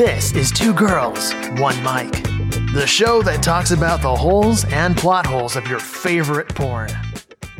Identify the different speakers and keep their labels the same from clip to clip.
Speaker 1: This is Two Girls, One Mic, the show that talks about the holes and plot holes of your favorite porn.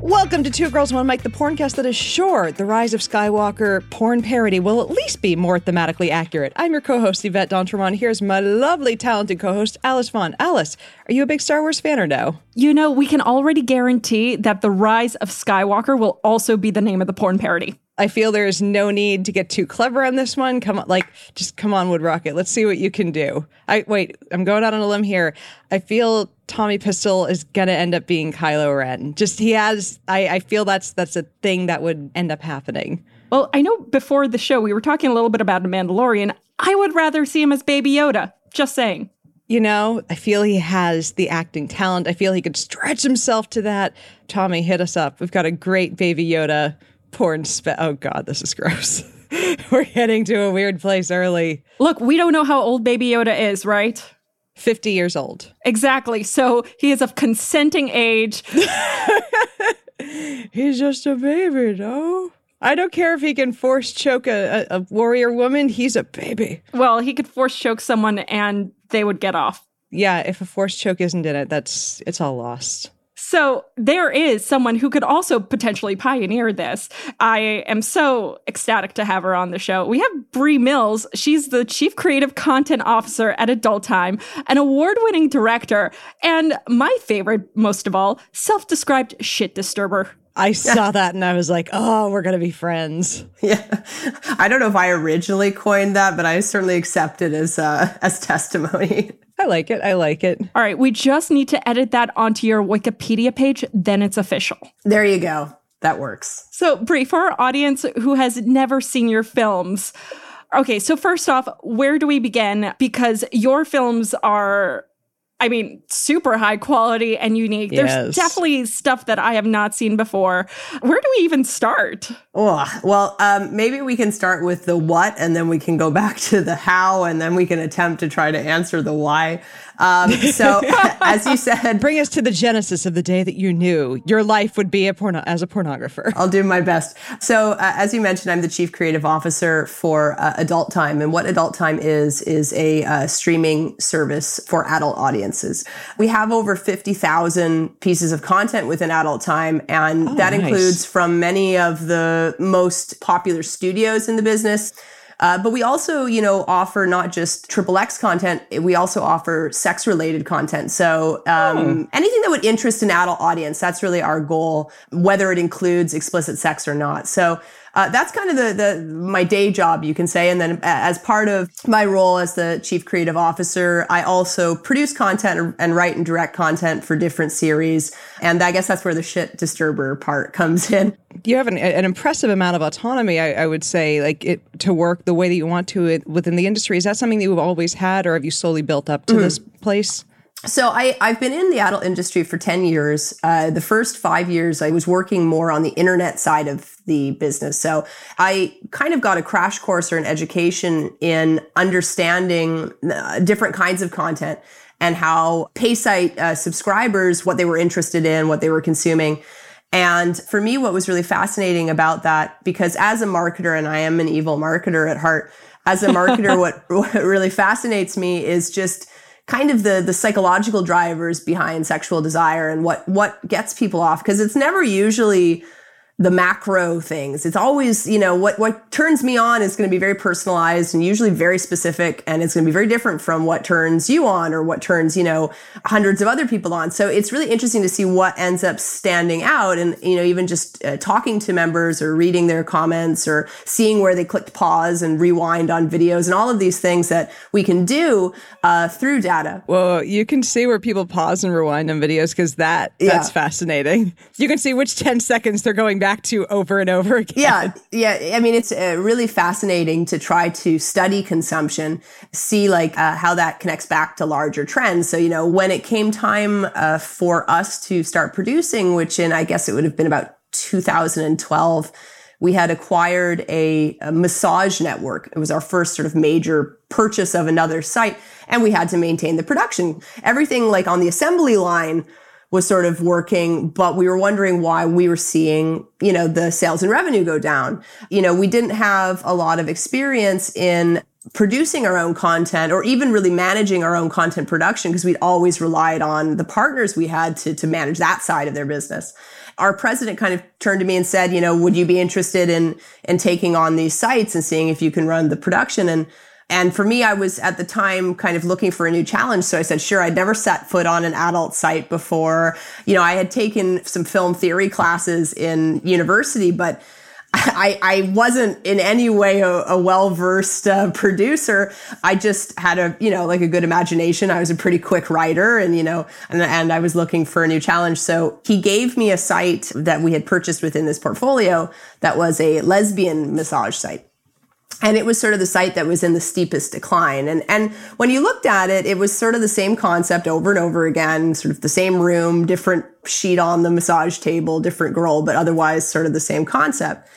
Speaker 2: Welcome to Two Girls One Mic, the porncast that is sure the rise of Skywalker porn parody will at least be more thematically accurate. I'm your co-host Yvette d'Entremont. Here's my lovely, talented co-host Alice Vaughn. Alice, are you a big Star Wars fan or no?
Speaker 3: You know, we can already guarantee that the rise of Skywalker will also be the name of the porn parody.
Speaker 2: I feel there's no need to get too clever on this one. Come on, like just come on, WoodRocket. Let's see what you can do. I wait. I'm going out on a limb here. I feel Tommy Pistol is gonna end up being Kylo Ren. Just he has. I, I feel that's that's a thing that would end up happening.
Speaker 3: Well, I know before the show we were talking a little bit about a Mandalorian. I would rather see him as Baby Yoda. Just saying.
Speaker 2: You know, I feel he has the acting talent. I feel he could stretch himself to that. Tommy, hit us up. We've got a great Baby Yoda porn spe- oh god this is gross we're heading to a weird place early
Speaker 3: Look, we don't know how old Baby Yoda is, right?
Speaker 2: 50 years old
Speaker 3: Exactly. So he is of consenting age.
Speaker 2: he's just a baby no i don't care if he can force choke a, a, a warrior woman he's a baby
Speaker 3: Well, he could force choke someone and they would get off.
Speaker 2: yeah if a force choke isn't in it that's it's all lost
Speaker 3: So there is someone who could also potentially pioneer this. I am so ecstatic to have her on the show. We have Bree Mills. She's the chief creative content officer at Adult Time, an award-winning director, and my favorite, most of all, self-described shit disturber.
Speaker 2: i saw that and i was like oh we're gonna be friends
Speaker 4: Yeah, I don't know if I originally coined that, but I certainly accept it as uh, as testimony.
Speaker 2: i like it i like it
Speaker 3: All right, we just need to edit that onto your Wikipedia page, then it's official.
Speaker 4: There you go. That works.
Speaker 3: So, Bree, for our audience who has never seen your films, okay, so first off, where do we begin? Because your films are, I mean, super high quality and unique.
Speaker 2: Yes.
Speaker 3: There's definitely stuff that I have not seen before. Where do we even start?
Speaker 4: Oh, well, um, maybe we can start with the what, and then we can go back to the how, and then we can attempt to try to answer the why. Um, so, as you said,
Speaker 2: bring us to the genesis of the day that you knew your life would be a porno as a pornographer
Speaker 4: I'll do my best. So, uh, as you mentioned, I'm the chief creative officer for uh, Adult Time. And what Adult Time is, is a uh, streaming service for adult audiences. We have over 50,000 pieces of content within Adult Time. And that
Speaker 2: nice.
Speaker 4: includes from many of the most popular studios in the business. Uh, but we also, you know, offer not just triple X content. We also offer sex related content. So um, anything that would interest an adult audience, that's really our goal, whether it includes explicit sex or not. So uh, that's kind of the, the my day job, you can say. And then uh, as part of my role as the chief creative officer, I also produce content and write and direct content for different series. And I guess that's where the shit disturber part comes in.
Speaker 2: you have an, an impressive amount of autonomy I, I would say like it to work the way that you want to it, within the industry is that something that you've always had or have you slowly built up to this place
Speaker 4: So I, I've been in the adult industry for 10 years. Uh, the first five years, I was working more on the internet side of the business. So I kind of got a crash course or an education in understanding uh, different kinds of content and how pay site uh, subscribers, what they were interested in, what they were consuming. And for me, what was really fascinating about that, because as a marketer, and I am an evil marketer at heart, as a marketer, what, what really fascinates me is just kind of the the psychological drivers behind sexual desire and what what gets people off because it's never usually the macro things. It's always, you know, what what turns me on is going to be very personalized and usually very specific and it's going to be very different from what turns you on or what turns, you know, hundreds of other people on. So it's really interesting to see what ends up standing out and, you know, even just uh, talking to members or reading their comments or seeing where they clicked pause and rewind on videos and all of these things that we can do uh, through data.
Speaker 2: well you can see where people pause and rewind on videos because that that's
Speaker 4: Yeah.
Speaker 2: fascinating you can see which 10 seconds they're going back to over and over again.
Speaker 4: Yeah yeah. I mean it's uh, really fascinating to try to study consumption see like uh, how that connects back to larger trends. So you know when it came time uh, for us to start producing which in i guess it would have been about 2012 we had acquired a, a massage network. It was our first sort of major purchase of another site and we had to maintain the production. Everything like on the assembly line was sort of working, but we were wondering why we were seeing, you know, the sales and revenue go down. You know, we didn't have a lot of experience in producing our own content or even really managing our own content production because we'd always relied on the partners we had to, to manage that side of their business. Our president kind of turned to me and said, you know, would you be interested in, in taking on these sites and seeing if you can run the production? And and for me, I was at the time kind of looking for a new challenge. So I said, sure, I'd never set foot on an adult site before. You know, I had taken some film theory classes in university, but I, I wasn't in any way a, a well versed uh, producer. I just had a, you know, like a good imagination. I was a pretty quick writer and, you know, and, and I was looking for a new challenge. So he gave me a site that we had purchased within this portfolio that was a lesbian massage site and it was sort of the site that was in the steepest decline. And and when you looked at it, it was sort of the same concept over and over again, sort of the same room, different sheet on the massage table, different girl, but otherwise sort of the same concept.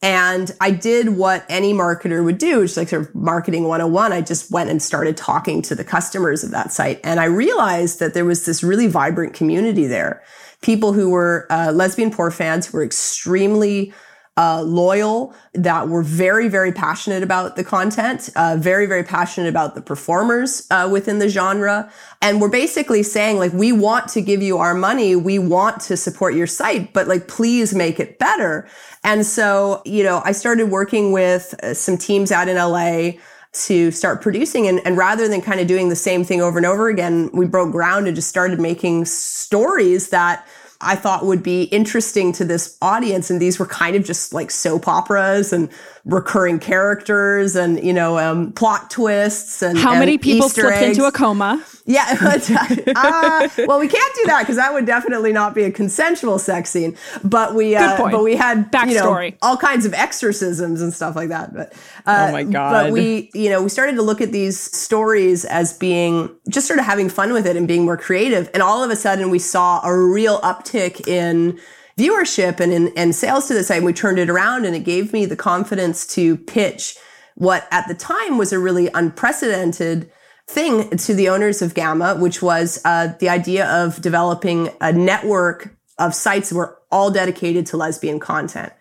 Speaker 4: And I did what any marketer would do, which is like sort of marketing 101. I just went and started talking to the customers of that site. And I realized that there was this really vibrant community there. People who were uh, lesbian porn fans who were extremely uh, loyal, that were very, very passionate about the content, uh, very, very passionate about the performers uh, within the genre. And we're basically saying, like, we want to give you our money. We want to support your site, but like, please make it better. And so, you know, I started working with uh, some teams out in LA to start producing. And, and rather than kind of doing the same thing over and over again, we broke ground and just started making stories that I thought would be interesting to this audience. And these were kind of just like soap operas and recurring characters and, you know, um, plot twists and
Speaker 3: how
Speaker 4: and
Speaker 3: many people
Speaker 4: Easter
Speaker 3: slipped
Speaker 4: eggs.
Speaker 3: into a coma.
Speaker 4: Yeah. uh, well, we can't do that because that would definitely not be a consensual sex scene. But we, uh, but we had you know, all kinds of exorcisms and stuff like that. But uh,
Speaker 2: Oh my God.
Speaker 4: But we, you know, we started to look at these stories as being just sort of having fun with it and being more creative. And all of a sudden, we saw a real uptick in viewership and in and sales to the site. And we turned it around, and it gave me the confidence to pitch what at the time was a really unprecedented thing to the owners of Gamma, which was uh, the idea of developing a network of sites that were all dedicated to lesbian content.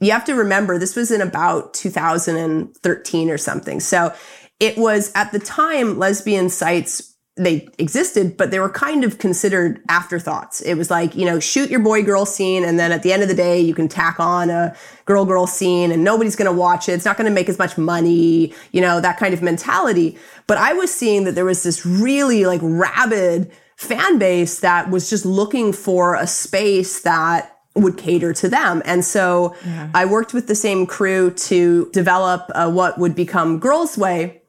Speaker 4: You have to remember this was in about 2013 or something. So it was at the time lesbian sites they existed, but they were kind of considered afterthoughts. It was like, you know, shoot your boy girl scene. And then at the end of the day, you can tack on a girl girl scene and nobody's going to watch it. It's not going to make as much money, you know, that kind of mentality. But I was seeing that there was this really like rabid fan base that was just looking for a space that would cater to them. And so I worked with the same crew to develop uh, what would become Girlsway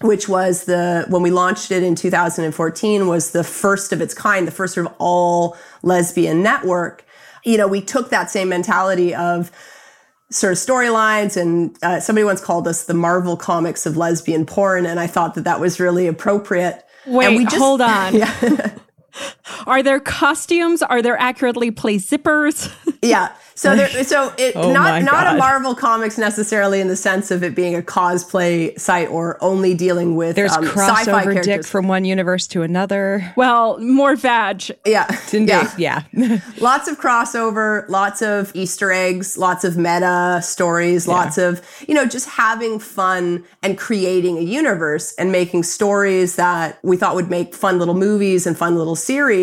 Speaker 4: which was the when we launched it in 2014 was the first of its kind the first sort of all lesbian network. You know we took that same mentality of sort of storylines and uh, somebody once called us the marvel comics of lesbian porn and i thought that that was really appropriate.
Speaker 3: Wait,
Speaker 4: and we just,
Speaker 3: hold on.
Speaker 4: yeah,
Speaker 3: Are there costumes? Are there accurately placed zippers?
Speaker 4: yeah. So there, so it
Speaker 2: Oh
Speaker 4: not not a Marvel comics necessarily in the sense of it being a cosplay site or only dealing with
Speaker 2: There's
Speaker 4: um, sci-fi
Speaker 2: crossover dick
Speaker 4: characters.
Speaker 2: from one universe to another.
Speaker 3: well, more vag.
Speaker 4: yeah,
Speaker 2: Indeed.
Speaker 4: yeah.
Speaker 2: Yeah.
Speaker 4: lots of crossover, lots of Easter eggs, lots of meta stories, lots of, you know, just having fun and creating a universe and making stories that we thought would make fun little movies and fun little series.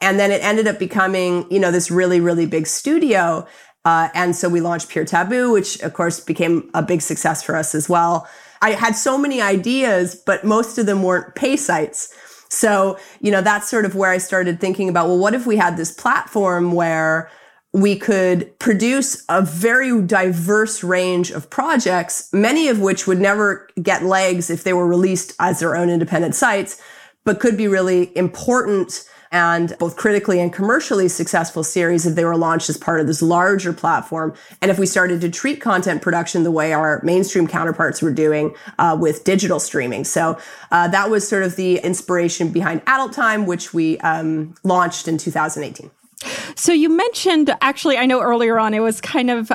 Speaker 4: And then it ended up becoming, you know, this really, really big studio. Uh, and so we launched Pure Taboo, which of course became a big success for us as well. I had so many ideas, but most of them weren't pay sites. So, you know, that's sort of where I started thinking about, well, what if we had this platform where we could produce a very diverse range of projects, many of which would never get legs if they were released as their own independent sites, but could be really important and both critically and commercially successful series if they were launched as part of this larger platform. And if we started to treat content production the way our mainstream counterparts were doing uh, with digital streaming. So uh, that was sort of the inspiration behind Adult Time, which we um, launched in 2018.
Speaker 3: So you mentioned actually, I know earlier on it was kind of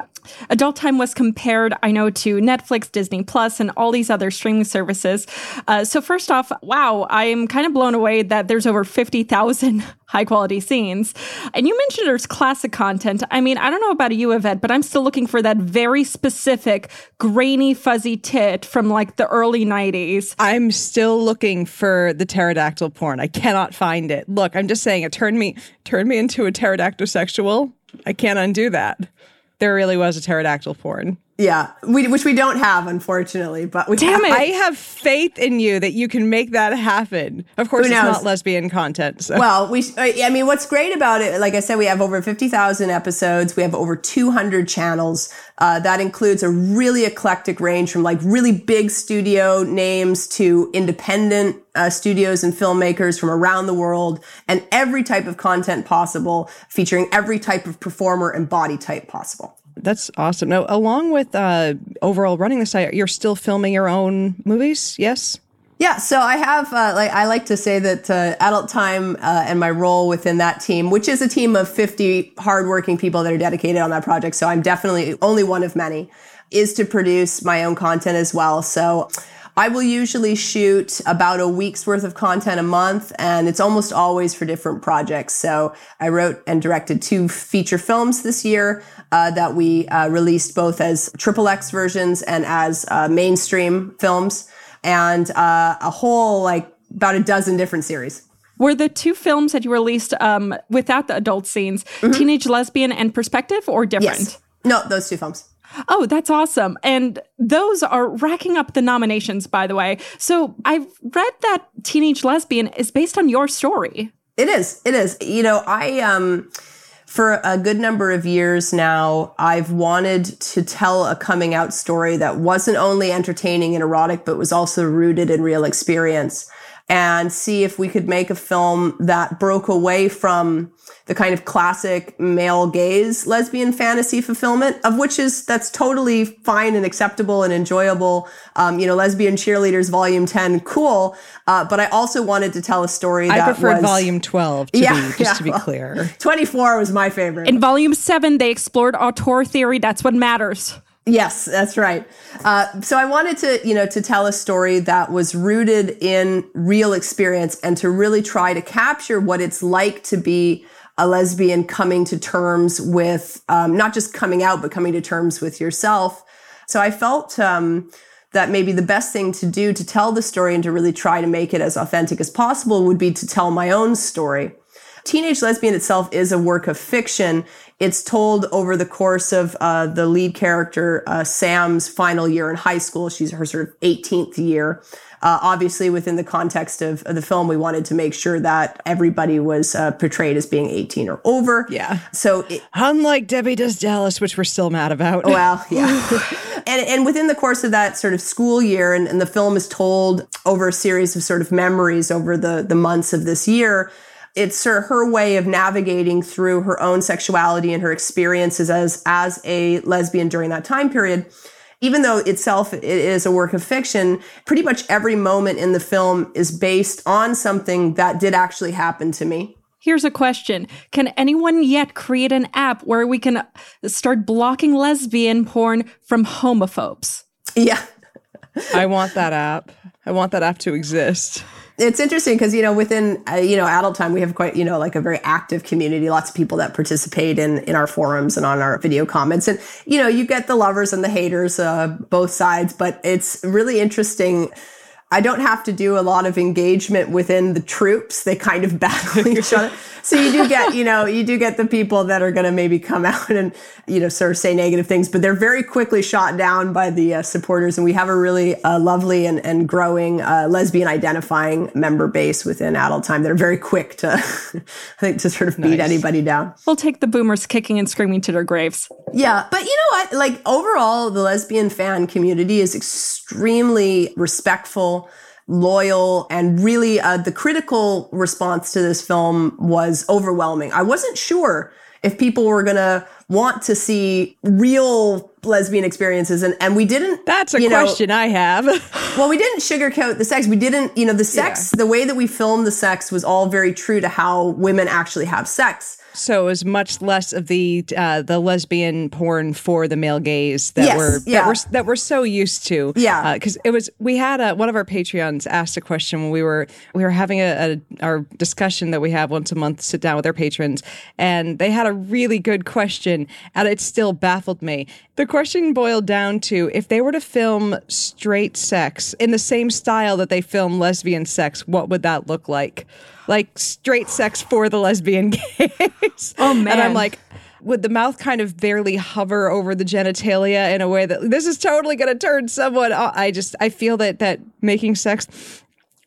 Speaker 3: adult time was compared, I know, to Netflix, Disney Plus, and all these other streaming services. Uh, so first off, wow, I am kind of blown away that there's over fifty thousand high quality scenes. And you mentioned there's classic content. I mean, I don't know about you, Yvette, but I'm still looking for that very specific grainy, fuzzy tit from like the early 90s.
Speaker 2: I'm still looking for the pterodactyl porn. I cannot find it. Look, I'm just saying it turned me turned me into a pterodactyl sexual. I can't undo that. There really was a pterodactyl porn.
Speaker 4: Yeah, we, which we don't have, unfortunately. But we
Speaker 3: Damn
Speaker 4: have,
Speaker 3: it.
Speaker 2: I have faith in you that you can make that happen. Of course, it's not lesbian content. So.
Speaker 4: Well, we. I mean, what's great about it, like I said, we have over fifty thousand episodes. We have over two hundred channels. Uh, that includes a really eclectic range from like really big studio names to independent uh, studios and filmmakers from around the world, and every type of content possible, featuring every type of performer and body type possible.
Speaker 2: That's awesome. Now, along with uh, overall running the site, you're still filming your own movies, yes?
Speaker 4: Yeah, so I have uh, like I like to say that uh, Adult Time uh, and my role within that team, which is a team of fifty hardworking people that are dedicated on that project. So I'm definitely only one of many, is to produce my own content as well. So. I will usually shoot about a week's worth of content a month, and it's almost always for different projects. So I wrote and directed two feature films this year uh, that we uh, released both as triple X versions and as uh, mainstream films and uh, a whole like about a dozen different series.
Speaker 3: Were the two films that you released um, without the adult scenes Teenage Lesbian and Perspective or different?
Speaker 4: Yes. No, those two films.
Speaker 3: Oh, that's awesome. And those are racking up the nominations, by the way. So I've read that Teenage Lesbian is based on your story.
Speaker 4: It is. It is. You know, I um for a good number of years now, I've wanted to tell a coming out story that wasn't only entertaining and erotic, but was also rooted in real experience and see if we could make a film that broke away from the kind of classic male gaze lesbian fantasy fulfillment of which is that's totally fine and acceptable and enjoyable um, you know lesbian cheerleaders volume 10 cool uh, but i also wanted to tell a story that
Speaker 2: I preferred
Speaker 4: was,
Speaker 2: volume 12 to
Speaker 4: Yeah,
Speaker 2: be, just
Speaker 4: yeah,
Speaker 2: to be
Speaker 4: well,
Speaker 2: clear.
Speaker 4: 24 was my favorite
Speaker 3: In volume seven, they explored auteur theory. That's what matters.
Speaker 4: Yes, that's right. Uh, so I wanted to, you know, to tell a story that was rooted in real experience and to really try to capture what it's like to be a lesbian coming to terms with um, not just coming out, but coming to terms with yourself. So I felt um, that maybe the best thing to do to tell the story and to really try to make it as authentic as possible would be to tell my own story. Teenage Lesbian itself is a work of fiction. It's told over the course of uh, the lead character, uh, Sam's final year in high school. She's her sort of 18th year. Uh, obviously, within the context of, of the film, we wanted to make sure that everybody was uh, portrayed as being 18 or over.
Speaker 2: Yeah.
Speaker 4: So it,
Speaker 2: Unlike Debbie Does Dallas, which we're still mad about.
Speaker 4: well, yeah. and, and within the course of that sort of school year, and, and the film is told over a series of sort of memories over the, the months of this year, it's sort of her way of navigating through her own sexuality and her experiences as, as a lesbian during that time period. Even though itself it is a work of fiction, pretty much every moment in the film is based on something that did actually happen to me.
Speaker 3: Here's a question Can anyone yet create an app where we can uh, start blocking lesbian porn from homophobes?
Speaker 4: Yeah.
Speaker 2: I want that app. I want that app to exist.
Speaker 4: It's interesting because you know within uh, you know adult time we have quite you know like a very active community lots of people that participate in in our forums and on our video comments. And you know you get the lovers and the haters uh, both sides but it's really interesting I don't have to do a lot of engagement within the troops. They kind of battle each other. So you do get, you know, you do get the people that are going to maybe come out and, you know, sort of say negative things, but they're very quickly shot down by the uh, supporters. And we have a really uh, lovely and, and growing uh, lesbian identifying member base within Adult Time that are very quick to, I think, to sort of beat
Speaker 2: Nice.
Speaker 4: anybody down.
Speaker 3: We'll take the boomers kicking and screaming to their graves.
Speaker 4: Yeah, but you know what? Like overall, the lesbian fan community is extremely respectful, loyal, and really uh, the critical response to this film was overwhelming. I wasn't sure if people were gonna want to see real lesbian experiences, and and we didn't.
Speaker 2: That's a
Speaker 4: you know,
Speaker 2: question I have.
Speaker 4: well, we didn't sugarcoat the sex. We didn't, you know, the sex, the way that we filmed the sex was all very true to how women actually have sex.
Speaker 2: So it was much less of the uh, the lesbian porn for the male gaze that
Speaker 4: Yes,
Speaker 2: we're
Speaker 4: yeah.
Speaker 2: that we're that we're so used to.
Speaker 4: Yeah.
Speaker 2: because it was we had a, one of our Patreons asked a question when we were we were having a, a our discussion that we have once a month. Sit down with our patrons, and they had a really good question, and it still baffled me. The question boiled down to if they were to film straight sex in the same style that they film lesbian sex, what would that look like? Like straight sex for the lesbian gaze.
Speaker 3: Oh, man.
Speaker 2: And I'm like, would the mouth kind of barely hover over the genitalia in a way that this is totally going to turn someone? off. I just I feel that that making sex.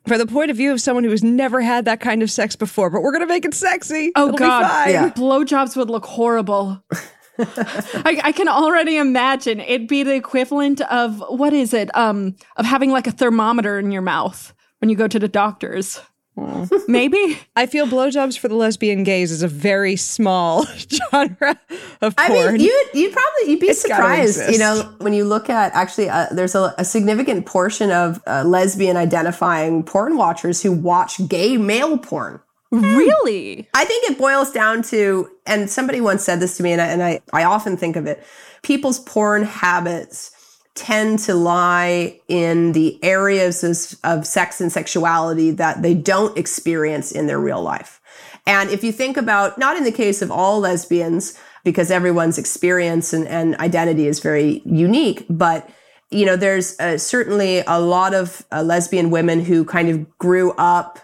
Speaker 2: For the point of view of someone who has never had that kind of sex before, but we're gonna make it sexy.
Speaker 3: Oh
Speaker 2: It'll
Speaker 3: God,
Speaker 2: be fine.
Speaker 4: Yeah.
Speaker 3: blowjobs would look horrible. I, I can already imagine it'd be the equivalent of what is it? Um, of having like a thermometer in your mouth when you go to the doctors. Maybe.
Speaker 2: I feel blowjobs for the lesbian gaze is a very small genre of
Speaker 4: I
Speaker 2: porn.
Speaker 4: I mean, you'd, you'd probably you'd be
Speaker 2: It's
Speaker 4: surprised, you know, when you look at actually uh, there's a, a significant portion of uh, lesbian identifying porn watchers who watch gay male porn.
Speaker 3: Really?
Speaker 4: I think it boils down to, and somebody once said this to me, and I, and I, I often think of it. People's porn habits tend to lie in the areas of, of sex and sexuality that they don't experience in their real life. And if you think about, not in the case of all lesbians, because everyone's experience and, and identity is very unique, but you know, there's uh, certainly a lot of uh, lesbian women who kind of grew up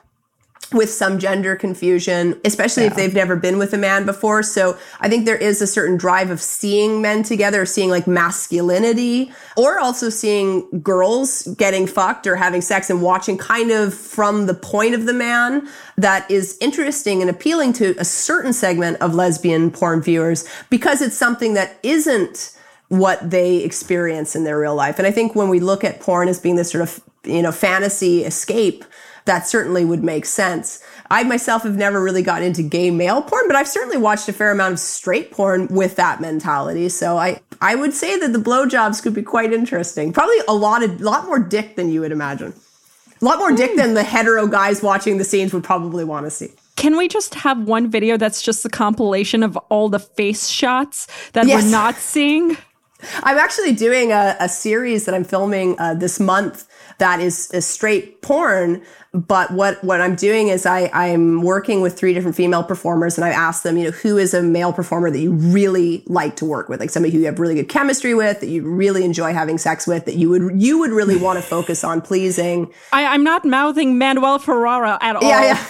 Speaker 4: with some gender confusion, especially if they've never been with a man before. So I think there is a certain drive of seeing men together, seeing like masculinity, or also seeing girls getting fucked or having sex and watching kind of from the point of the man that is interesting and appealing to a certain segment of lesbian porn viewers because it's something that isn't what they experience in their real life. And I think when we look at porn as being this sort of, you know, fantasy escape, that certainly would make sense. I myself have never really gotten into gay male porn, but I've certainly watched a fair amount of straight porn with that mentality. So I, I would say that the blowjobs could be quite interesting. Probably a lot of, lot more dick than you would imagine. A lot more dick hmm. than the hetero guys watching the scenes would probably want to see.
Speaker 3: Can we just have one video that's just a compilation of all the face shots that
Speaker 4: Yes.
Speaker 3: we're not seeing?
Speaker 4: I'm actually doing a, a series that I'm filming uh, this month that is, is straight porn. But what, what I'm doing is I, I'm working with three different female performers and I asked them, you know, who is a male performer that you really like to work with? Like somebody who you have really good chemistry with, that you really enjoy having sex with, that you would, you would really want to focus on pleasing.
Speaker 3: I, I'm not mouthing Manuel Ferrara at all.
Speaker 4: Yeah, yeah.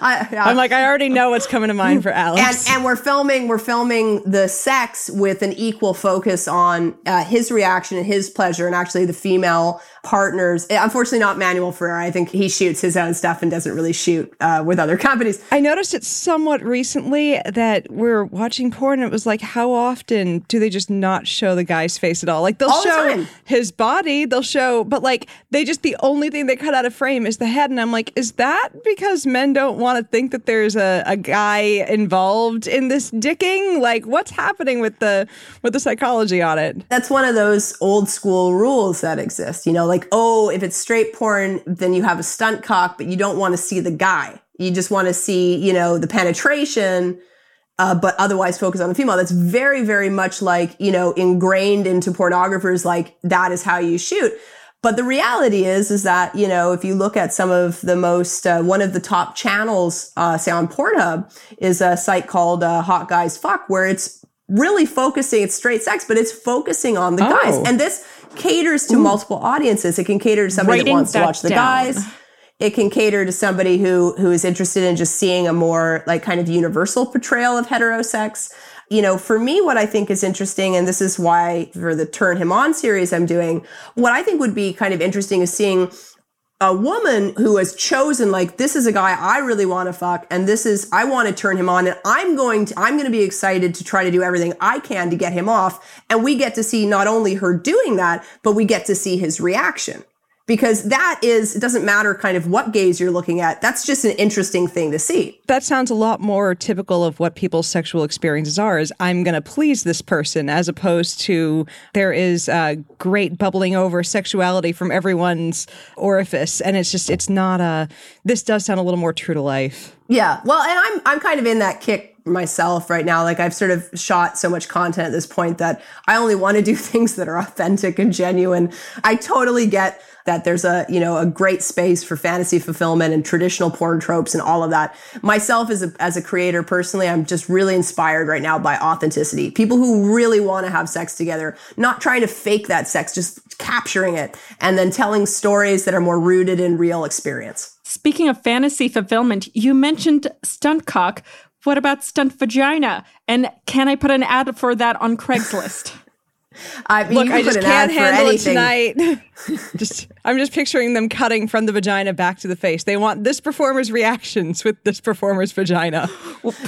Speaker 4: I.
Speaker 2: I'm like, I already know what's coming to mind for
Speaker 4: and
Speaker 2: Alex.
Speaker 4: and we're filming we're filming the sex with an equal focus on uh, his reaction and his pleasure and actually the female partners Eh, unfortunately not Manuel Ferrara i think he shoots his own stuff and doesn't really shoot uh, with other companies
Speaker 2: I noticed it somewhat recently that we're watching porn and it was like, how often do they just not show the guy's face at all? Like they'll
Speaker 4: All
Speaker 2: show
Speaker 4: time.
Speaker 2: his body, they'll show, but like they just, the only thing they cut out of frame is the head. And I'm like, is that because men don't want to think that there's a, a guy involved in this dicking? Like what's happening with the, with the psychology on it?
Speaker 4: that's one of those old school rules that exist you know like oh if it's straight porn then you have a stunt cock but you don't want to see the guy you just want to see you know the penetration uh, but otherwise focus on the female. That's very, very much like, you know, ingrained into pornographers, like that is how you shoot. But the reality is, is that, you know, if you look at some of the most, uh, one of the top channels, uh, say on Pornhub is a site called, uh, Hot Guys Fuck, where it's really focusing, it's straight sex, but it's focusing on the
Speaker 2: Oh.
Speaker 4: guys. And this caters to multiple audiences. It can cater to somebody that
Speaker 3: Writing
Speaker 4: wants to
Speaker 3: that
Speaker 4: watch the
Speaker 3: down.
Speaker 4: guys it can cater to somebody who who is interested in just seeing a more like kind of universal portrayal of heterosex you know for me what i think is interesting and this is why for the turn him on series i'm doing what i think would be kind of interesting is seeing a woman who has chosen like this is a guy I really want to fuck and this is I want to turn him on and I'm going to I'm going to be excited to try to do everything I can to get him off and we get to see not only her doing that but we get to see his reaction because that is it doesn't matter kind of what gaze you're looking at that's just an interesting thing to see
Speaker 2: That sounds a lot more typical of what people's sexual experiences are is I'm going to please this person as opposed to there is uh, great bubbling over sexuality from everyone's orifice. And it's just, it's not a, this does sound a little more true to life.
Speaker 4: Yeah. Well, and I'm I'm kind of in that kick myself right now. Like I've sort of shot so much content at this point that I only want to do things that are authentic and genuine. I totally get that there's a, you know, a great space for fantasy fulfillment and traditional porn tropes and all of that. Myself as a, as a creator personally, I'm just really inspired right now by authenticity. People who really want to have sex together, not trying to fake that sex, just capturing it and then telling stories that are more rooted in real experience.
Speaker 3: Speaking of fantasy fulfillment, you mentioned stunt cock. What about stunt vagina? And can I put an ad for that on Craigslist?
Speaker 4: I mean,
Speaker 2: Look, I
Speaker 4: can
Speaker 2: just
Speaker 4: put an ad
Speaker 2: can't
Speaker 4: for
Speaker 2: handle it tonight. just, I'm just picturing them cutting from the vagina back to the face. They want this performer's reactions with this performer's vagina.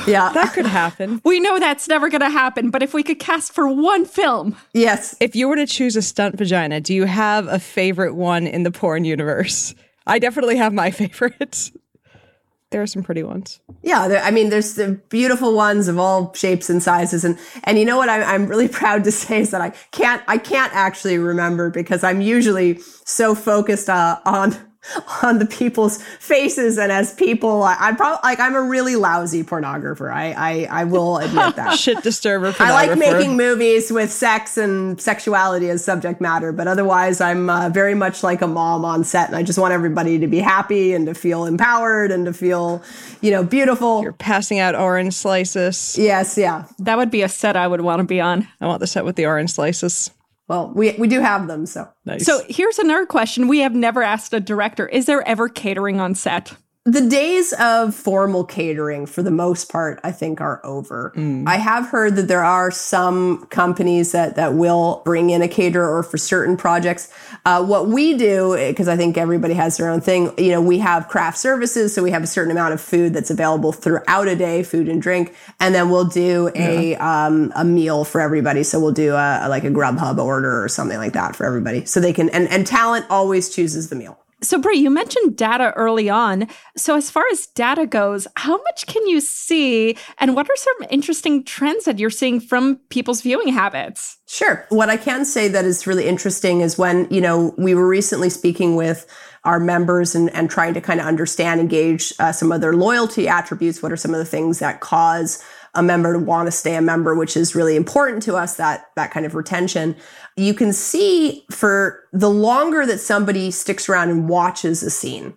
Speaker 4: Yeah.
Speaker 2: That could happen.
Speaker 3: we know that's never going to happen, but if we could cast for one film,
Speaker 4: yes.
Speaker 2: If you were to choose a stunt vagina, do you have a favorite one in the porn universe? I definitely have my favorites. There are some pretty ones.
Speaker 4: Yeah, there, I mean, there's the beautiful ones of all shapes and sizes, and and you know what I'm, I'm really proud to say is that I can't I can't actually remember because I'm usually so focused uh, on on the people's faces and as people I, I'm probably like I'm a really lousy pornographer. I I, I will admit that.
Speaker 2: Shit disturber.
Speaker 4: I like making movies with sex and sexuality as subject matter, but otherwise, I'm uh, very much like a mom on set, and I just want everybody to be happy and to feel empowered and to feel, you know, beautiful.
Speaker 2: You're passing out orange slices.
Speaker 4: yes, yeah.
Speaker 3: that would be a set I would want to be on.
Speaker 2: I want the set with the orange slices.
Speaker 4: Well, we we do have them, so
Speaker 2: Nice.
Speaker 3: So here's another question we have never asked a director Is there ever catering on set?
Speaker 4: The days of formal catering, for the most part, I think are over. I have heard that there are some companies that that will bring in a caterer or for certain projects. Uh, what we do, because I think everybody has their own thing, you know, we have craft services, so we have a certain amount of food that's available throughout a day, food and drink, and then we'll do a um, a meal for everybody. So we'll do a, like a Grubhub order or something like that for everybody, so they can. And and talent always chooses the meal.
Speaker 3: So, Bree, you mentioned data early on. So, as far as data goes, how much can you see, and what are some interesting trends that you're seeing from people's viewing habits?
Speaker 4: Sure. What I can say that is really interesting is when, you know, we were recently speaking with our members and, and trying to kind of understand, engage uh, some of their loyalty attributes. What are some of the things that cause a member to want to stay a member, which is really important to us, that, that kind of retention. You can see for the longer that somebody sticks around and watches a scene,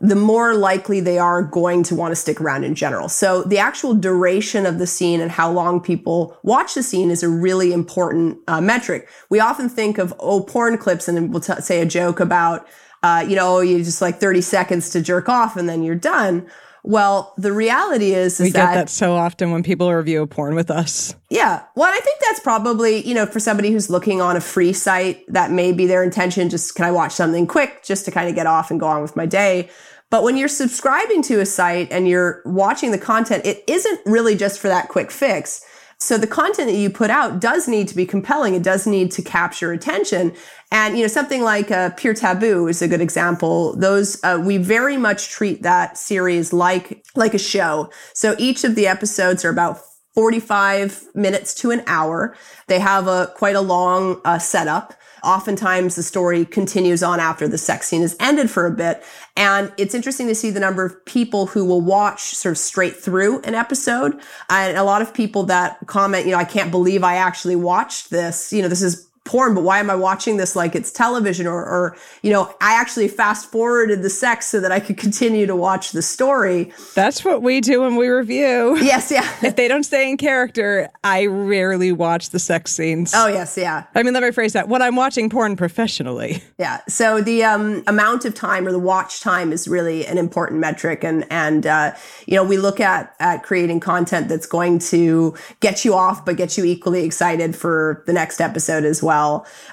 Speaker 4: the more likely they are going to want to stick around in general. So the actual duration of the scene and how long people watch the scene is a really important uh, metric. We often think of, oh, porn clips and we'll t- say a joke about, uh, you know, you just like 30 seconds to jerk off and then you're done. Well, the reality is, is
Speaker 2: we
Speaker 4: that,
Speaker 2: get that so often when people review a porn with us.
Speaker 4: yeah. Well, I think that's probably, you know, for somebody who's looking on a free site, that may be their intention. Just can I watch something quick just to kind of get off and go on with my day? But when you're subscribing to a site and you're watching the content, it isn't really just for that quick fix. So the content that you put out does need to be compelling. It does need to capture attention. And, you know, something like uh, Pure Taboo is a good example. Those, uh, we very much treat that series like, like a show. So each of the episodes are about 45 minutes to an hour. They have a quite a long uh, setup. Oftentimes the story continues on after the sex scene is ended for a bit. And it's interesting to see the number of people who will watch sort of straight through an episode. Uh, and a lot of people that comment, you know, I can't believe I actually watched this. You know, this is porn, but why am I watching this like it's television? Or, or, you know, I actually fast forwarded the sex so that I could continue to watch the story.
Speaker 2: That's what we do when we review.
Speaker 4: Yes, yeah.
Speaker 2: If they don't stay in character, I rarely watch the sex scenes.
Speaker 4: Oh, yes, yeah.
Speaker 2: I mean, let me phrase that. When I'm watching porn professionally,
Speaker 4: Yeah. So the um, amount of time or the watch time is really an important metric, and and uh, you know we look at at creating content that's going to get you off, but get you equally excited for the next episode as well.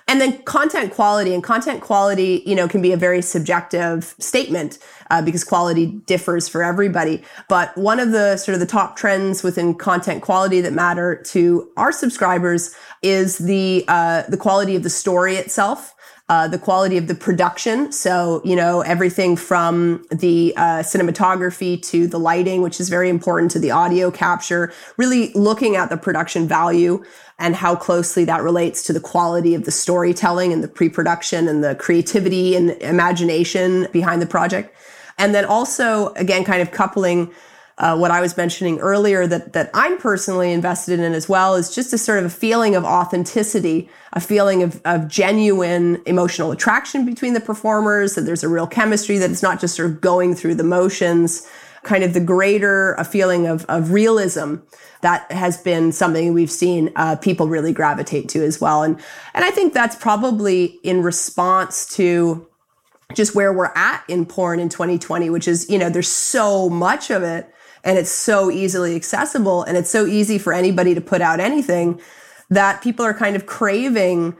Speaker 4: And then content quality and content quality, you know, can be a very subjective statement uh, because quality differs for everybody. But one of the sort of the top trends within content quality that matter to our subscribers is the uh, the quality of the story itself uh, the quality of the production. So, you know, everything from the uh, cinematography to the lighting, which is very important to the audio capture, really looking at the production value and how closely that relates to the quality of the storytelling and the pre production and the creativity and imagination behind the project. And then also, again, kind of coupling uh, what I was mentioning earlier that that I'm personally invested in as well is just a sort of a feeling of authenticity, a feeling of, of genuine emotional attraction between the performers, that there's a real chemistry, that it's not just sort of going through the motions, kind of the greater a feeling of, of realism that has been something we've seen uh, people really gravitate to as well. And and I think that's probably in response to just where we're at in porn in 2020, which is, you know, there's so much of it and it's so easily accessible and it's so easy for anybody to put out anything that people are kind of craving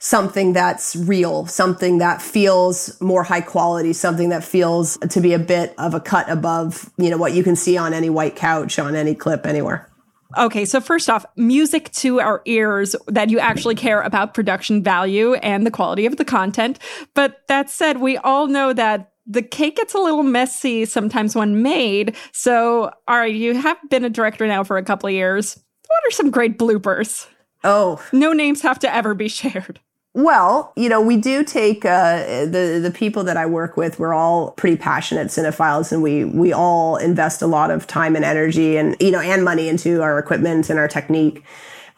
Speaker 4: something that's real, something that feels more high quality, something that feels to be a bit of a cut above, you know, what you can see on any white couch, on any clip anywhere.
Speaker 3: Okay, so first off, music to our ears that you actually care about production value and the quality of the content. But that said, we all know that the cake gets a little messy sometimes when made. So, all right, you have been a director now for a couple of years. What are some great bloopers?
Speaker 4: Oh,
Speaker 3: no names have to ever be shared.
Speaker 4: Well, you know, we do take uh, the the people that I work with. We're all pretty passionate cinephiles, and we we all invest a lot of time and energy, and you know, and money into our equipment and our technique.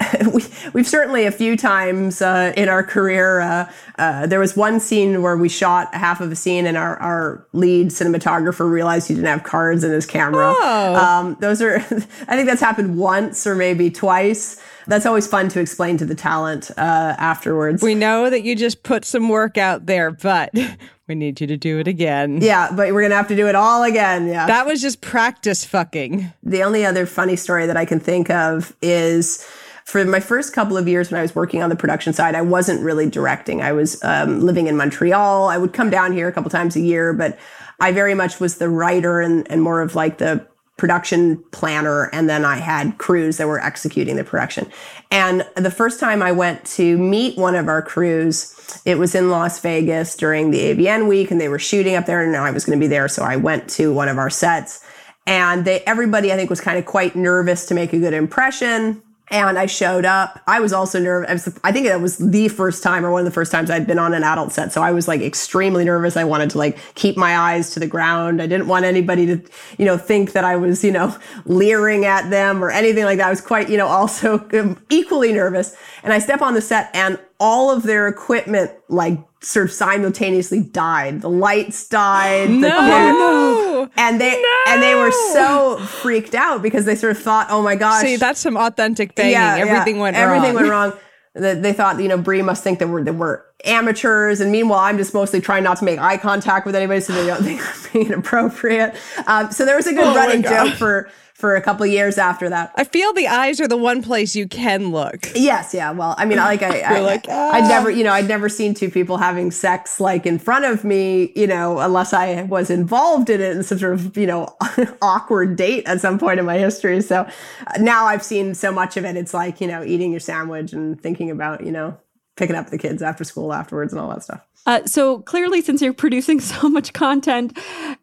Speaker 4: we, we've certainly a few times uh, in our career. Uh, uh, there was one scene where we shot half of a scene, and our, our lead cinematographer realized he didn't have cards in his camera.
Speaker 2: Oh.
Speaker 4: Um, those are, I think that's happened once or maybe twice. That's always fun to explain to the talent uh, afterwards.
Speaker 2: We know that you just put some work out there, but we need you to do it again.
Speaker 4: Yeah, but we're gonna have to do it all again. Yeah,
Speaker 2: that was just practice fucking.
Speaker 4: The only other funny story that I can think of is for my first couple of years when I was working on the production side, I wasn't really directing. I was um, living in Montreal. I would come down here a couple times a year, but I very much was the writer and, and more of like the production planner. And then I had crews that were executing the production. And the first time I went to meet one of our crews, it was in Las Vegas during the AVN week and they were shooting up there and I was going to be there. So I went to one of our sets and they, everybody I think was kind of quite nervous to make a good impression and I showed up. I was also nervous. I think that was the first time or one of the first times I'd been on an adult set. So I was like extremely nervous. I wanted to like keep my eyes to the ground. I didn't want anybody to, you know, think that I was, you know, leering at them or anything like that. I was quite, you know, also equally nervous. And I step on the set and all of their equipment like sort of simultaneously died. The lights died.
Speaker 2: No.
Speaker 4: The, and they no. and they were so freaked out because they sort of thought, "Oh my gosh!"
Speaker 2: See, that's some authentic banging.
Speaker 4: Yeah,
Speaker 2: everything
Speaker 4: yeah.
Speaker 2: went
Speaker 4: everything
Speaker 2: wrong.
Speaker 4: went wrong. They thought, you know, Bree must think that we're that we're amateurs, and meanwhile, I'm just mostly trying not to make eye contact with anybody so they don't think I'm being inappropriate. Um, so there was a good
Speaker 2: Oh my
Speaker 4: running joke for for a couple of years after that.
Speaker 2: I feel the eyes are the one place you can look.
Speaker 4: Yes, yeah. Well, I mean, like I, I
Speaker 2: like, ah.
Speaker 4: I'd never, you know, I'd never seen two people having sex like in front of me, you know, unless I was involved in it in some sort of, you know, awkward date at some point in my history. So uh, now I've seen so much of it. It's like, you know, eating your sandwich and thinking about, you know, picking up the kids after school afterwards and all that stuff.
Speaker 3: Uh, so clearly, since you're producing so much content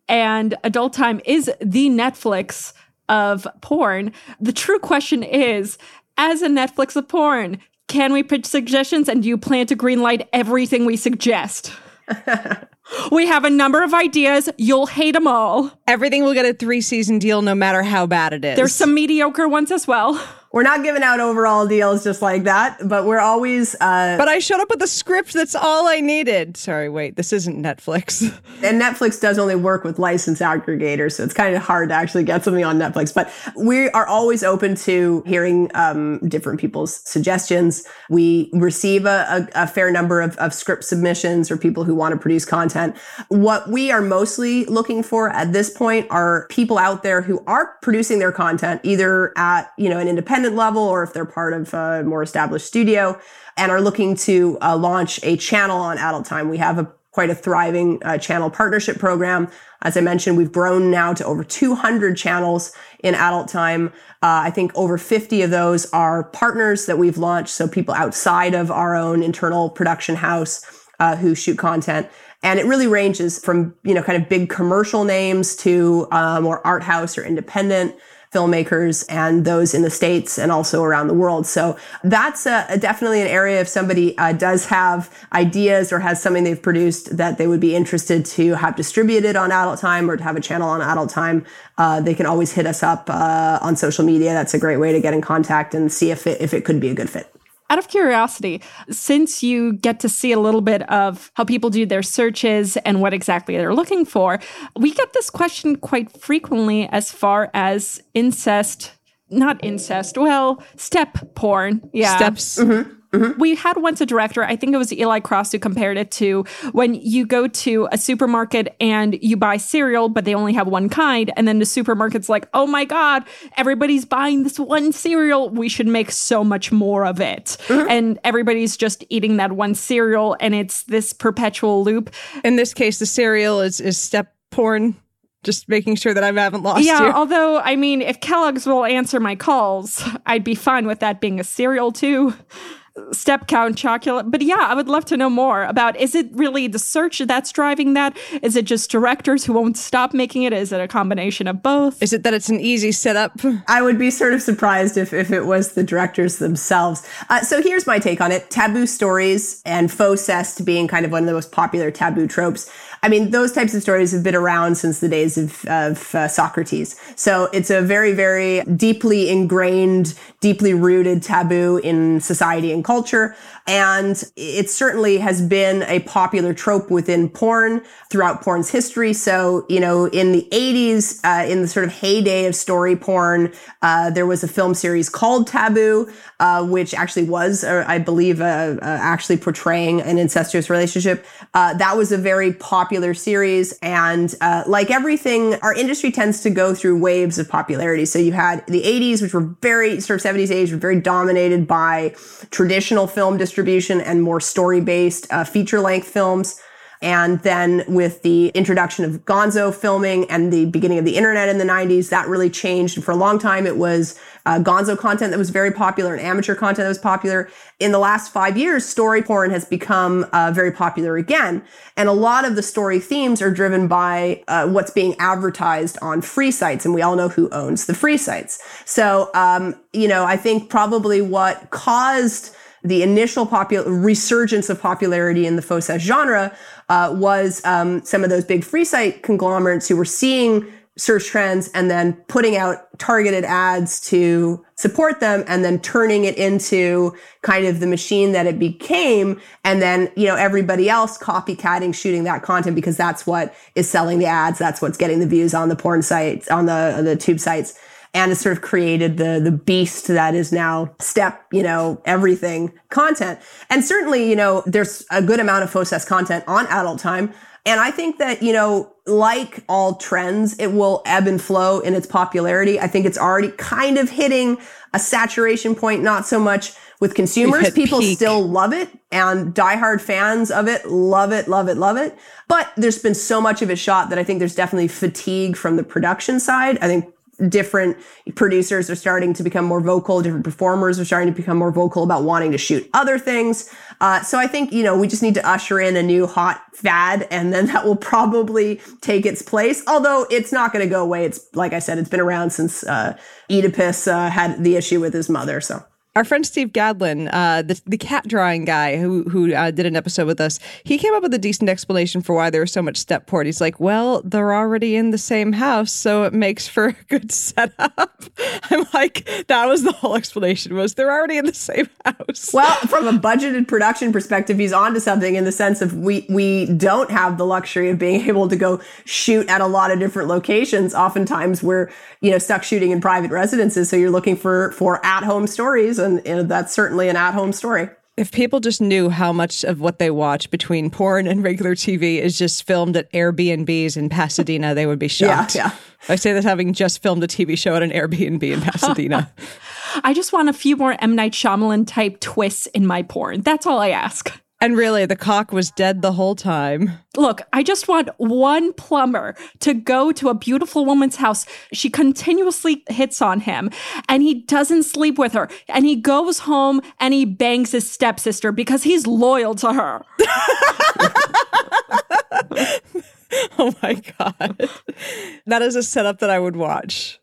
Speaker 3: and Adult Time is the Netflix of porn, the true question is as a Netflix of porn, can we pitch suggestions and do you plan to greenlight everything we suggest? we have a number of ideas. You'll hate them all.
Speaker 2: Everything will get a three season deal no matter how bad it is.
Speaker 3: There's some mediocre ones as well.
Speaker 4: We're not giving out overall deals just like that, but we're always. Uh,
Speaker 2: But I showed up with a script. That's all I needed. Sorry, wait. This isn't Netflix.
Speaker 4: and Netflix does only work with license aggregators, so it's kind of hard to actually get something on Netflix. But we are always open to hearing um, different people's suggestions. We receive a, a, a fair number of, of script submissions or people who want to produce content. What we are mostly looking for at this point are people out there who are producing their content either at you know an independent level or if they're part of a more established studio and are looking to uh, launch a channel on Adult Time. We have a quite a thriving uh, channel partnership program. As I mentioned, we've grown now to over 200 channels in adult time. Uh, I think over 50 of those are partners that we've launched. So people outside of our own internal production house uh, who shoot content. And it really ranges from, you know, kind of big commercial names to uh, more art house or independent filmmakers and those in the States and also around the world. So that's a, definitely an area if somebody uh, does have ideas or has something they've produced that they would be interested to have distributed on Adult Time or to have a channel on Adult Time, uh, they can always hit us up uh, on social media. That's a great way to get in contact and see if it, if it could be a good fit.
Speaker 3: Out of curiosity, since you get to see a little bit of how people do their searches and what exactly they're looking for, we get this question quite frequently as far as incest, not incest, well, step porn. Yeah.
Speaker 2: Steps.
Speaker 4: Mm-hmm.
Speaker 3: Mm-hmm. We had once a director, I think it was Eli Cross, who compared it to when you go to a supermarket and you buy cereal, but they only have one kind. And then the supermarket's like, oh my God, everybody's buying this one cereal. We should make so much more of it. Mm-hmm. And everybody's just eating that one cereal. And it's this perpetual loop.
Speaker 2: In this case, the cereal is, is step porn just making sure that I haven't lost it.
Speaker 3: yeah,
Speaker 2: you.
Speaker 3: although I mean, if Kellogg's will answer my calls, I'd be fine with that being a cereal too step count chocolate. But yeah, I would love to know more about is it really the search that's driving that? Is it just directors who won't stop making it? Is it a combination of both?
Speaker 2: Is it that it's an easy setup?
Speaker 4: I would be sort of surprised if, if it was the directors themselves. Uh, so here's my take on it taboo stories and faux cest being kind of one of the most popular taboo tropes. I mean, those types of stories have been around since the days of, of uh, Socrates. So it's a very, very deeply ingrained, deeply rooted taboo in society and culture. And it certainly has been a popular trope within porn throughout porn's history. So, you know, in the 80s, uh, in the sort of heyday of story porn, uh, there was a film series called Taboo, uh, which actually was, uh, I believe, uh, uh, actually portraying an incestuous relationship. that was a very popular series. And like everything, our industry tends to go through waves of popularity. So you had the 80s, which were very, sort of 70s, 80s, were very dominated by traditional film distribution distribution and more story based uh, feature length films. And then with the introduction of gonzo filming and the beginning of the internet in the 90s, that really changed. And for a long time, it was uh, gonzo content that was very popular and amateur content that was popular. In the last five years, story porn has become uh, very popular again. And a lot of the story themes are driven by uh, what's being advertised on free sites. And we all know who owns the free sites. So, um, you know, I think probably what caused the initial popular resurgence of popularity in the faux genre uh, was um, some of those big free site conglomerates who were seeing search trends and then putting out targeted ads to support them and then turning it into kind of the machine that it became. And then you know everybody else copycatting shooting that content because that's what is selling the ads. That's what's getting the views on the porn sites on the the tube sites and has sort of created the the beast that is now step you know everything content. And certainly you know there's a good amount of faux content on adult time. And i think that you know like all trends it will ebb and flow in its popularity. I think it's already kind of hitting a saturation point not so much with consumers. People
Speaker 2: peak.
Speaker 4: still love it and diehard fans of it love it love it love it. But there's been so much of it shot that i think there's definitely fatigue from the production side. I think different producers are starting to become more vocal, different performers are starting to become more vocal about wanting to shoot other things. Uh, so I think, you know, we just need to usher in a new hot fad and then that will probably take its place. Although it's not going to go away. It's like I said, it's been around since uh, Oedipus uh, had the issue with his mother. So
Speaker 2: our friend Steve Gadlin, uh, the, the cat drawing guy who who uh, did an episode with us, he came up with a decent explanation for why there was so much step porn. He's like, well, they're already in the same house, so it makes for a good setup. I'm like, that was the whole explanation was they're already in the same house.
Speaker 4: Well, from a budgeted production perspective, he's onto something in the sense of we we don't have the luxury of being able to go shoot at a lot of different locations. Oftentimes, we're you know stuck shooting in private residences, so you're looking for for at home stories and, and that's certainly an at-home story.
Speaker 2: If people just knew how much of what they watch between porn and regular TV is just filmed at Airbnbs in Pasadena, they would be shocked.
Speaker 4: Yeah, yeah.
Speaker 2: I say this having just filmed a TV show at an Airbnb in Pasadena.
Speaker 3: I just want a few more M. Night Shyamalan type twists in my porn. That's all I ask.
Speaker 2: And really, the cock was dead the whole time.
Speaker 3: Look, I just want one plumber to go to a beautiful woman's house. She continuously hits on him and he doesn't sleep with her. And he goes home and he bangs his stepsister because he's loyal to her.
Speaker 2: oh my God. That is a setup that I would watch.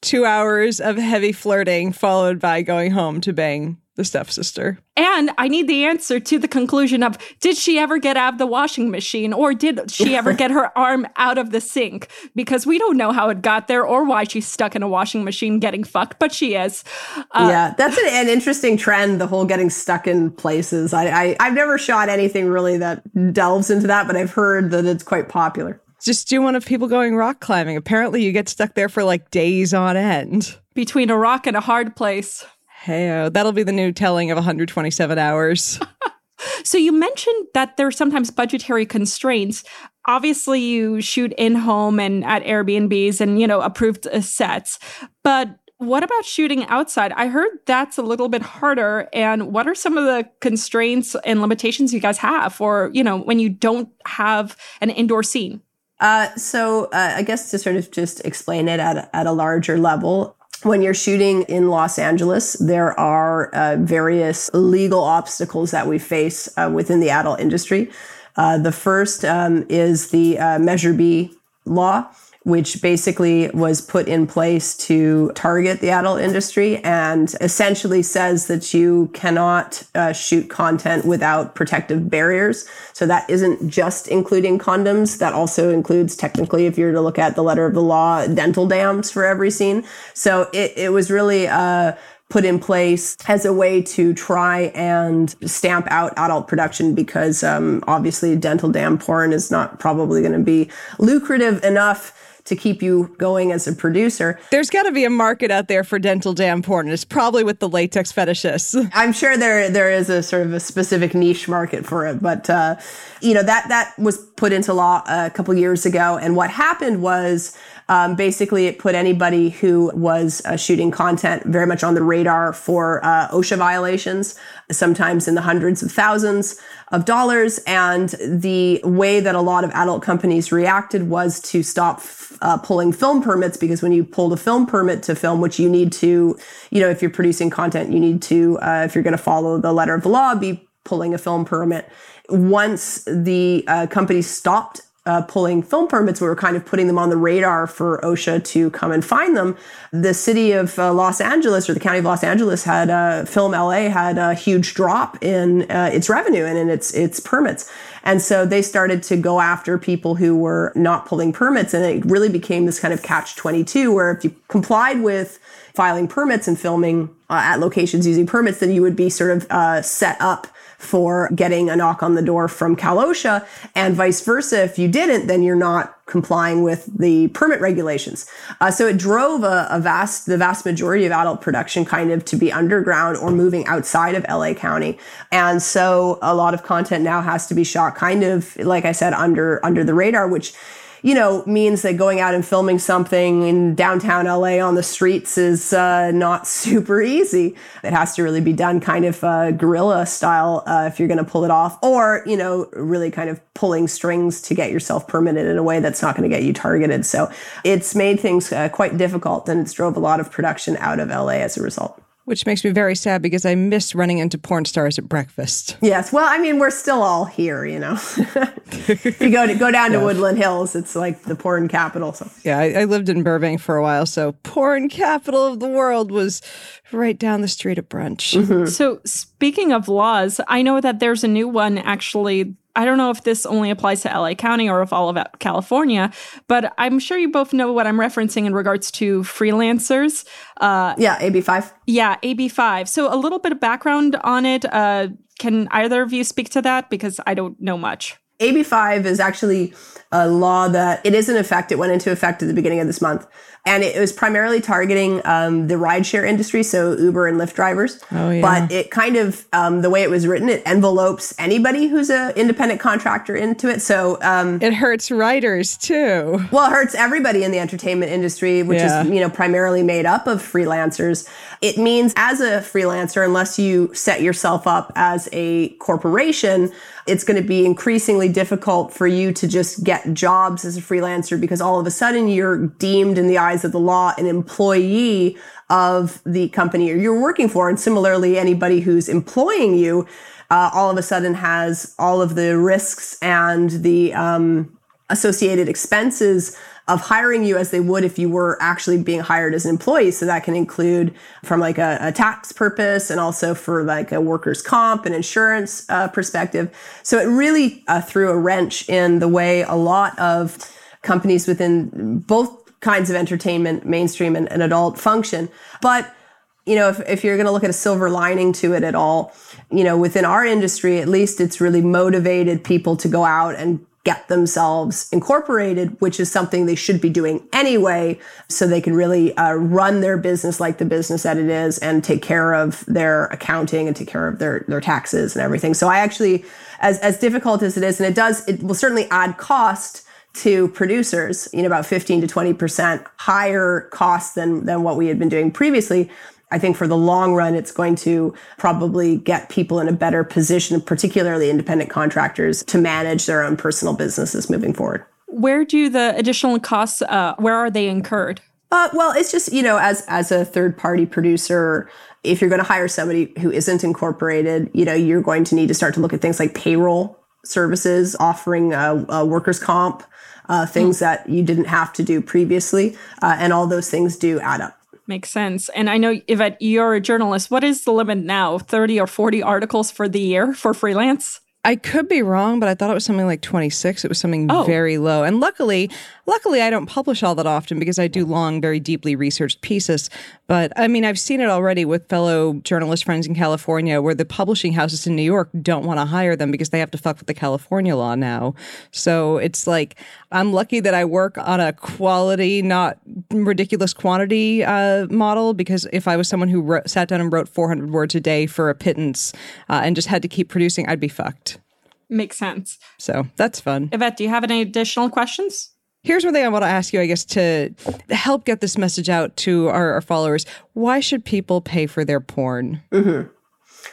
Speaker 2: two hours of heavy flirting followed by going home to bang the stepsister.
Speaker 3: And I need the answer to the conclusion of did she ever get out of the washing machine or did she ever get her arm out of the sink? Because we don't know how it got there or why she's stuck in a washing machine getting fucked, but she is.
Speaker 4: Uh, yeah, that's an, an, interesting trend, the whole getting stuck in places. I, I, I've never shot anything really that delves into that, but I've heard that it's quite popular.
Speaker 2: Just do one of people going rock climbing. Apparently, you get stuck there for like days on end.
Speaker 3: Between a rock and a hard place.
Speaker 2: Hey, that'll be the new telling of 127 hours.
Speaker 3: so you mentioned that there are sometimes budgetary constraints. Obviously, you shoot in home and at Airbnbs and you know approved uh, sets, but what about shooting outside? I heard that's a little bit harder. And what are some of the constraints and limitations you guys have for, you know, when you don't have an indoor scene?
Speaker 4: Uh, so uh, I guess to sort of just explain it at, at a larger level, when you're shooting in Los Angeles, there are uh, various legal obstacles that we face uh, within the adult industry. Uh, the first um, is the uh, Measure B law, which basically was put in place to target the adult industry and essentially says that you cannot uh, shoot content without protective barriers. So that isn't just including condoms. That also includes technically, if you're to look at the letter of the law, dental dams for every scene. So it, it was really, uh, put in place as a way to try and stamp out adult production because um, obviously dental dam porn is not probably going to be lucrative enough to keep you going as a producer.
Speaker 2: There's got to be a market out there for dental dam porn. It's probably with the latex fetishists.
Speaker 4: I'm sure there there is a sort of a specific niche market for it, but uh, you know that that was put into law a couple years ago. And what happened was um, basically, it put anybody who was uh, shooting content very much on the radar for uh, OSHA violations, sometimes in the hundreds of thousands of dollars. And the way that a lot of adult companies reacted was to stop uh, pulling film permits because when you pull the film permit to film, which you need to, you know, if you're producing content, you need to, uh, if you're going to follow the letter of the law, be pulling a film permit. Once the uh, company stopped uh, pulling film permits, we were kind of putting them on the radar for OSHA to come and find them. The city of uh, Los Angeles or the county of Los Angeles had uh, Film LA had a huge drop in uh, its revenue and in its its permits, and so they started to go after people who were not pulling permits, and it really became this kind of catch twenty two where if you complied with filing permits and filming uh, at locations using permits, then you would be sort of uh, set up for getting a knock on the door from Cal/OSHA and vice versa. If you didn't, then you're not complying with the permit regulations. Uh, so it drove a, a, vast, the vast majority of adult production kind of to be underground or moving outside of LA County. And so a lot of content now has to be shot kind of, like I said, under, under the radar, which you know, means that going out and filming something in downtown LA on the streets is uh, not super easy. It has to really be done kind of uh, guerrilla style uh, if you're going to pull it off, or, you know, really kind of pulling strings to get yourself permitted in a way that's not going to get you targeted. So it's made things uh, quite difficult and it's drove a lot of production out of LA as a result
Speaker 2: which makes me very sad because I miss running into porn stars at breakfast.
Speaker 4: Yes, well, I mean, we're still all here, you know. if you go to go down to Woodland Hills, it's like the porn capital. So
Speaker 2: yeah, I, I, lived in Burbank for a while, so porn capital of the world was right down the street at brunch.
Speaker 3: Mm-hmm. So speaking of laws, I know that there's a new one actually I don't know if this only applies to LA County or if all of California, but I'm sure you both know what I'm referencing in regards to freelancers.
Speaker 4: Uh, yeah, AB5.
Speaker 3: Yeah, AB5. So a little bit of background on it. Uh, can either of you speak to that? Because I don't know much.
Speaker 4: AB5 is actually a law that it is in effect. It went into effect at the beginning of this month and it was primarily targeting um, the rideshare industry, so Uber and Lyft drivers.
Speaker 2: Oh, yeah.
Speaker 4: But it kind of um, the way it was written, it envelopes anybody who's an independent contractor into it. So um,
Speaker 2: it hurts writers too.
Speaker 4: Well, it hurts everybody in the entertainment industry, which yeah. is you know primarily made up of freelancers. It means as a freelancer, unless you set yourself up as a corporation, it's going to be increasingly difficult for you to just get jobs as a freelancer because all of a sudden you're deemed in the eyes of the law an employee of the company you're working for. And similarly, anybody who's employing you uh, all of a sudden has all of the risks and the um, associated expenses of hiring you as they would if you were actually being hired as an employee. So that can include from like a, a tax purpose and also for like a workers' comp and insurance uh, perspective. So it really uh, threw a wrench in the way a lot of companies within both kinds of entertainment, mainstream and, and adult function. But you know, if, if you're going to look at a silver lining to it at all, you know, within our industry, at least it's really motivated people to go out and get themselves incorporated, which is something they should be doing anyway, so they can really uh, run their business like the business that it is and take care of their accounting and take care of their, their taxes and everything. So I actually, as, as difficult as it is, and it does, it will certainly add cost to producers, you know, about 15 to 20% higher costs than, than what we had been doing previously. I think for the long run, it's going to probably get people in a better position, particularly independent contractors, to manage their own personal businesses moving forward.
Speaker 3: Where do the additional costs, uh, where are they incurred?
Speaker 4: Uh, well, it's just, you know, as, as a third party producer, if you're going to hire somebody who isn't incorporated, you know, you're going to need to start to look at things like payroll services, offering a, a workers' comp, uh, things mm. that you didn't have to do previously. Uh, and all those things do add up.
Speaker 3: Makes sense. And I know, Yvette, you're a journalist. What is the limit now? 30 or 40 articles for the year for freelance?
Speaker 2: I could be wrong, but I thought it was something like 26. It was something oh. very low. And luckily, luckily I don't publish all that often because I do long, very deeply researched pieces. But I mean, I've seen it already with fellow journalist friends in California where the publishing houses in New York don't want to hire them because they have to fuck with the California law now. So it's like I'm lucky that I work on a quality, not ridiculous quantity uh, model because if I was someone who wrote, sat down and wrote 400 words a day for a pittance uh, and just had to keep producing, I'd be fucked.
Speaker 3: Makes sense.
Speaker 2: So that's fun.
Speaker 3: Yvette, do you have any additional questions?
Speaker 2: Here's one thing I want to ask you, I guess, to help get this message out to our, our followers. Why should people pay for their porn?
Speaker 4: Mm-hmm.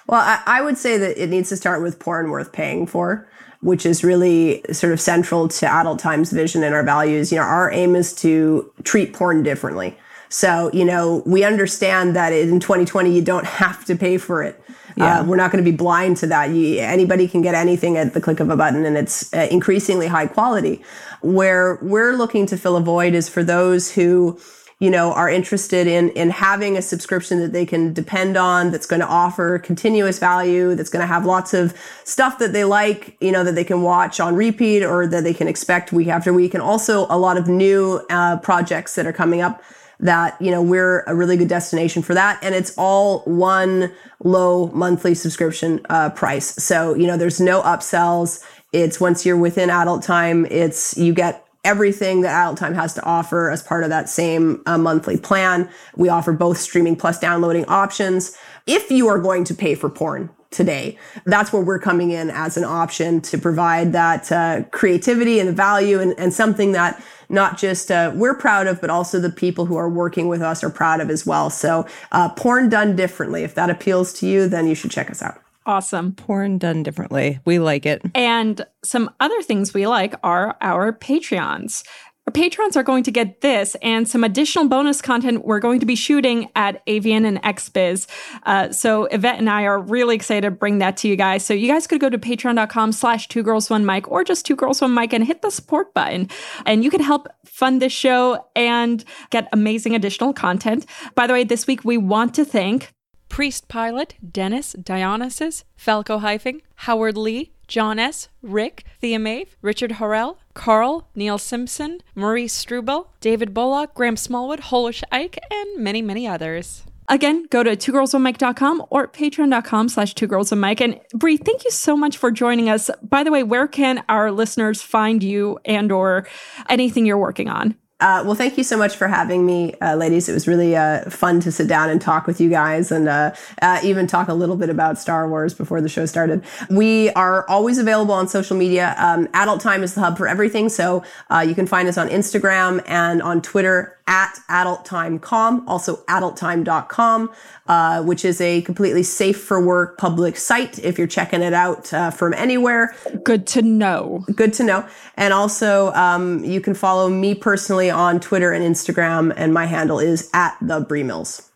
Speaker 4: Well, I, I, would say that it needs to start with porn worth paying for, which is really sort of central to Adult Time's vision and our values. You know, our aim is to treat porn differently. So, you know, we understand that in 2020, you don't have to pay for it. Yeah. Uh, we're not going to be blind to that. You, anybody can get anything at the click of a button, and it's uh, increasingly high quality. Where we're looking to fill a void is for those who you know are interested in in having a subscription that they can depend on that's going to offer continuous value that's going to have lots of stuff that they like you know that they can watch on repeat or that they can expect week after week and also a lot of new uh, projects that are coming up that, you know, we're a really good destination for that. And it's all one low monthly subscription uh, price. So, you know, there's no upsells. It's once you're within adult time, it's, you get everything that adult time has to offer as part of that same uh, monthly plan. We offer both streaming plus downloading options. If you are going to pay for porn, today. That's where we're coming in as an option to provide that uh, creativity and value and, and, something that not just uh, we're proud of, but also the people who are working with us are proud of as well. So, uh, porn done differently. If that appeals to you, then you should check us out.
Speaker 3: Awesome.
Speaker 2: Porn done differently. We like it.
Speaker 3: And some other things we like are our Patreons. Our patrons are going to get this and some additional bonus content we're going to be shooting at AVN and XBiz. Uh, so Yvette and I are really excited to bring that to you guys. So you guys could go to patreon.com slash two girls one mic or just two girls one mic and hit the support button. And you can help fund this show and get amazing additional content. By the way, this week we want to thank
Speaker 5: Priest Pilot, Dennis, Dionysus, Falco Hyphing, Howard Lee, John S., Rick, Thea Mave, Richard Horrell, Carl, Neil Simpson, Maurice Struble, David Bullock, Graham Smallwood, Holish Ike, and many, many others.
Speaker 3: Again, go to twogirlsonemic.com or patreon.com slash twogirlsonemic. And Bree, thank you so much for joining us. By the way, where can our listeners find you and or anything you're working on?
Speaker 4: Uh, well, thank you so much for having me, uh, ladies. It was really uh, fun to sit down and talk with you guys and uh, uh, even talk a little bit about Star Wars before the show started. We are always available on social media. Um, Adult Time is the hub for everything. So uh, you can find us on Instagram and on Twitter at adulttime.com, also adulttime.com, uh, which is a completely safe for work public site if you're checking it out uh, from anywhere.
Speaker 3: Good to know.
Speaker 4: Good to know. And also, um, you can follow me personally on Twitter and Instagram, and my handle is at the Bree Mills.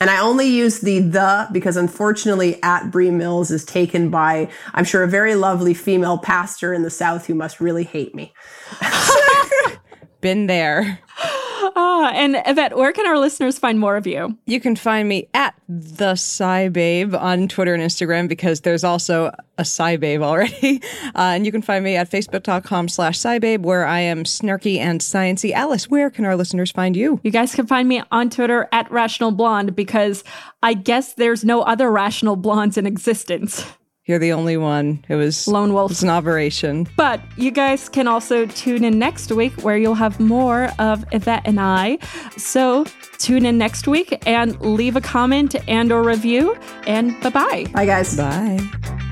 Speaker 4: And I only use the the because unfortunately at Bree Mills is taken by, I'm sure, a very lovely female pastor in the South who must really hate me.
Speaker 2: Been there.
Speaker 3: Ah, and Yvette, where can our listeners find more of you?
Speaker 2: You can find me at the SciBabe on Twitter and Instagram because there's also a SciBabe already. Uh, and you can find me at facebook.com slash SciBabe where I am snarky and sciency. Alice, where can our listeners find you?
Speaker 3: You guys can find me on Twitter at Rational Blonde because I guess there's no other rational blondes in existence.
Speaker 2: You're the only one. It was
Speaker 3: Lone wolf.
Speaker 2: It's an operation.
Speaker 3: But you guys can also tune in next week where you'll have more of Yvette and I. So tune in next week and leave a comment and or review. And bye-bye.
Speaker 4: Bye, guys.
Speaker 2: Bye.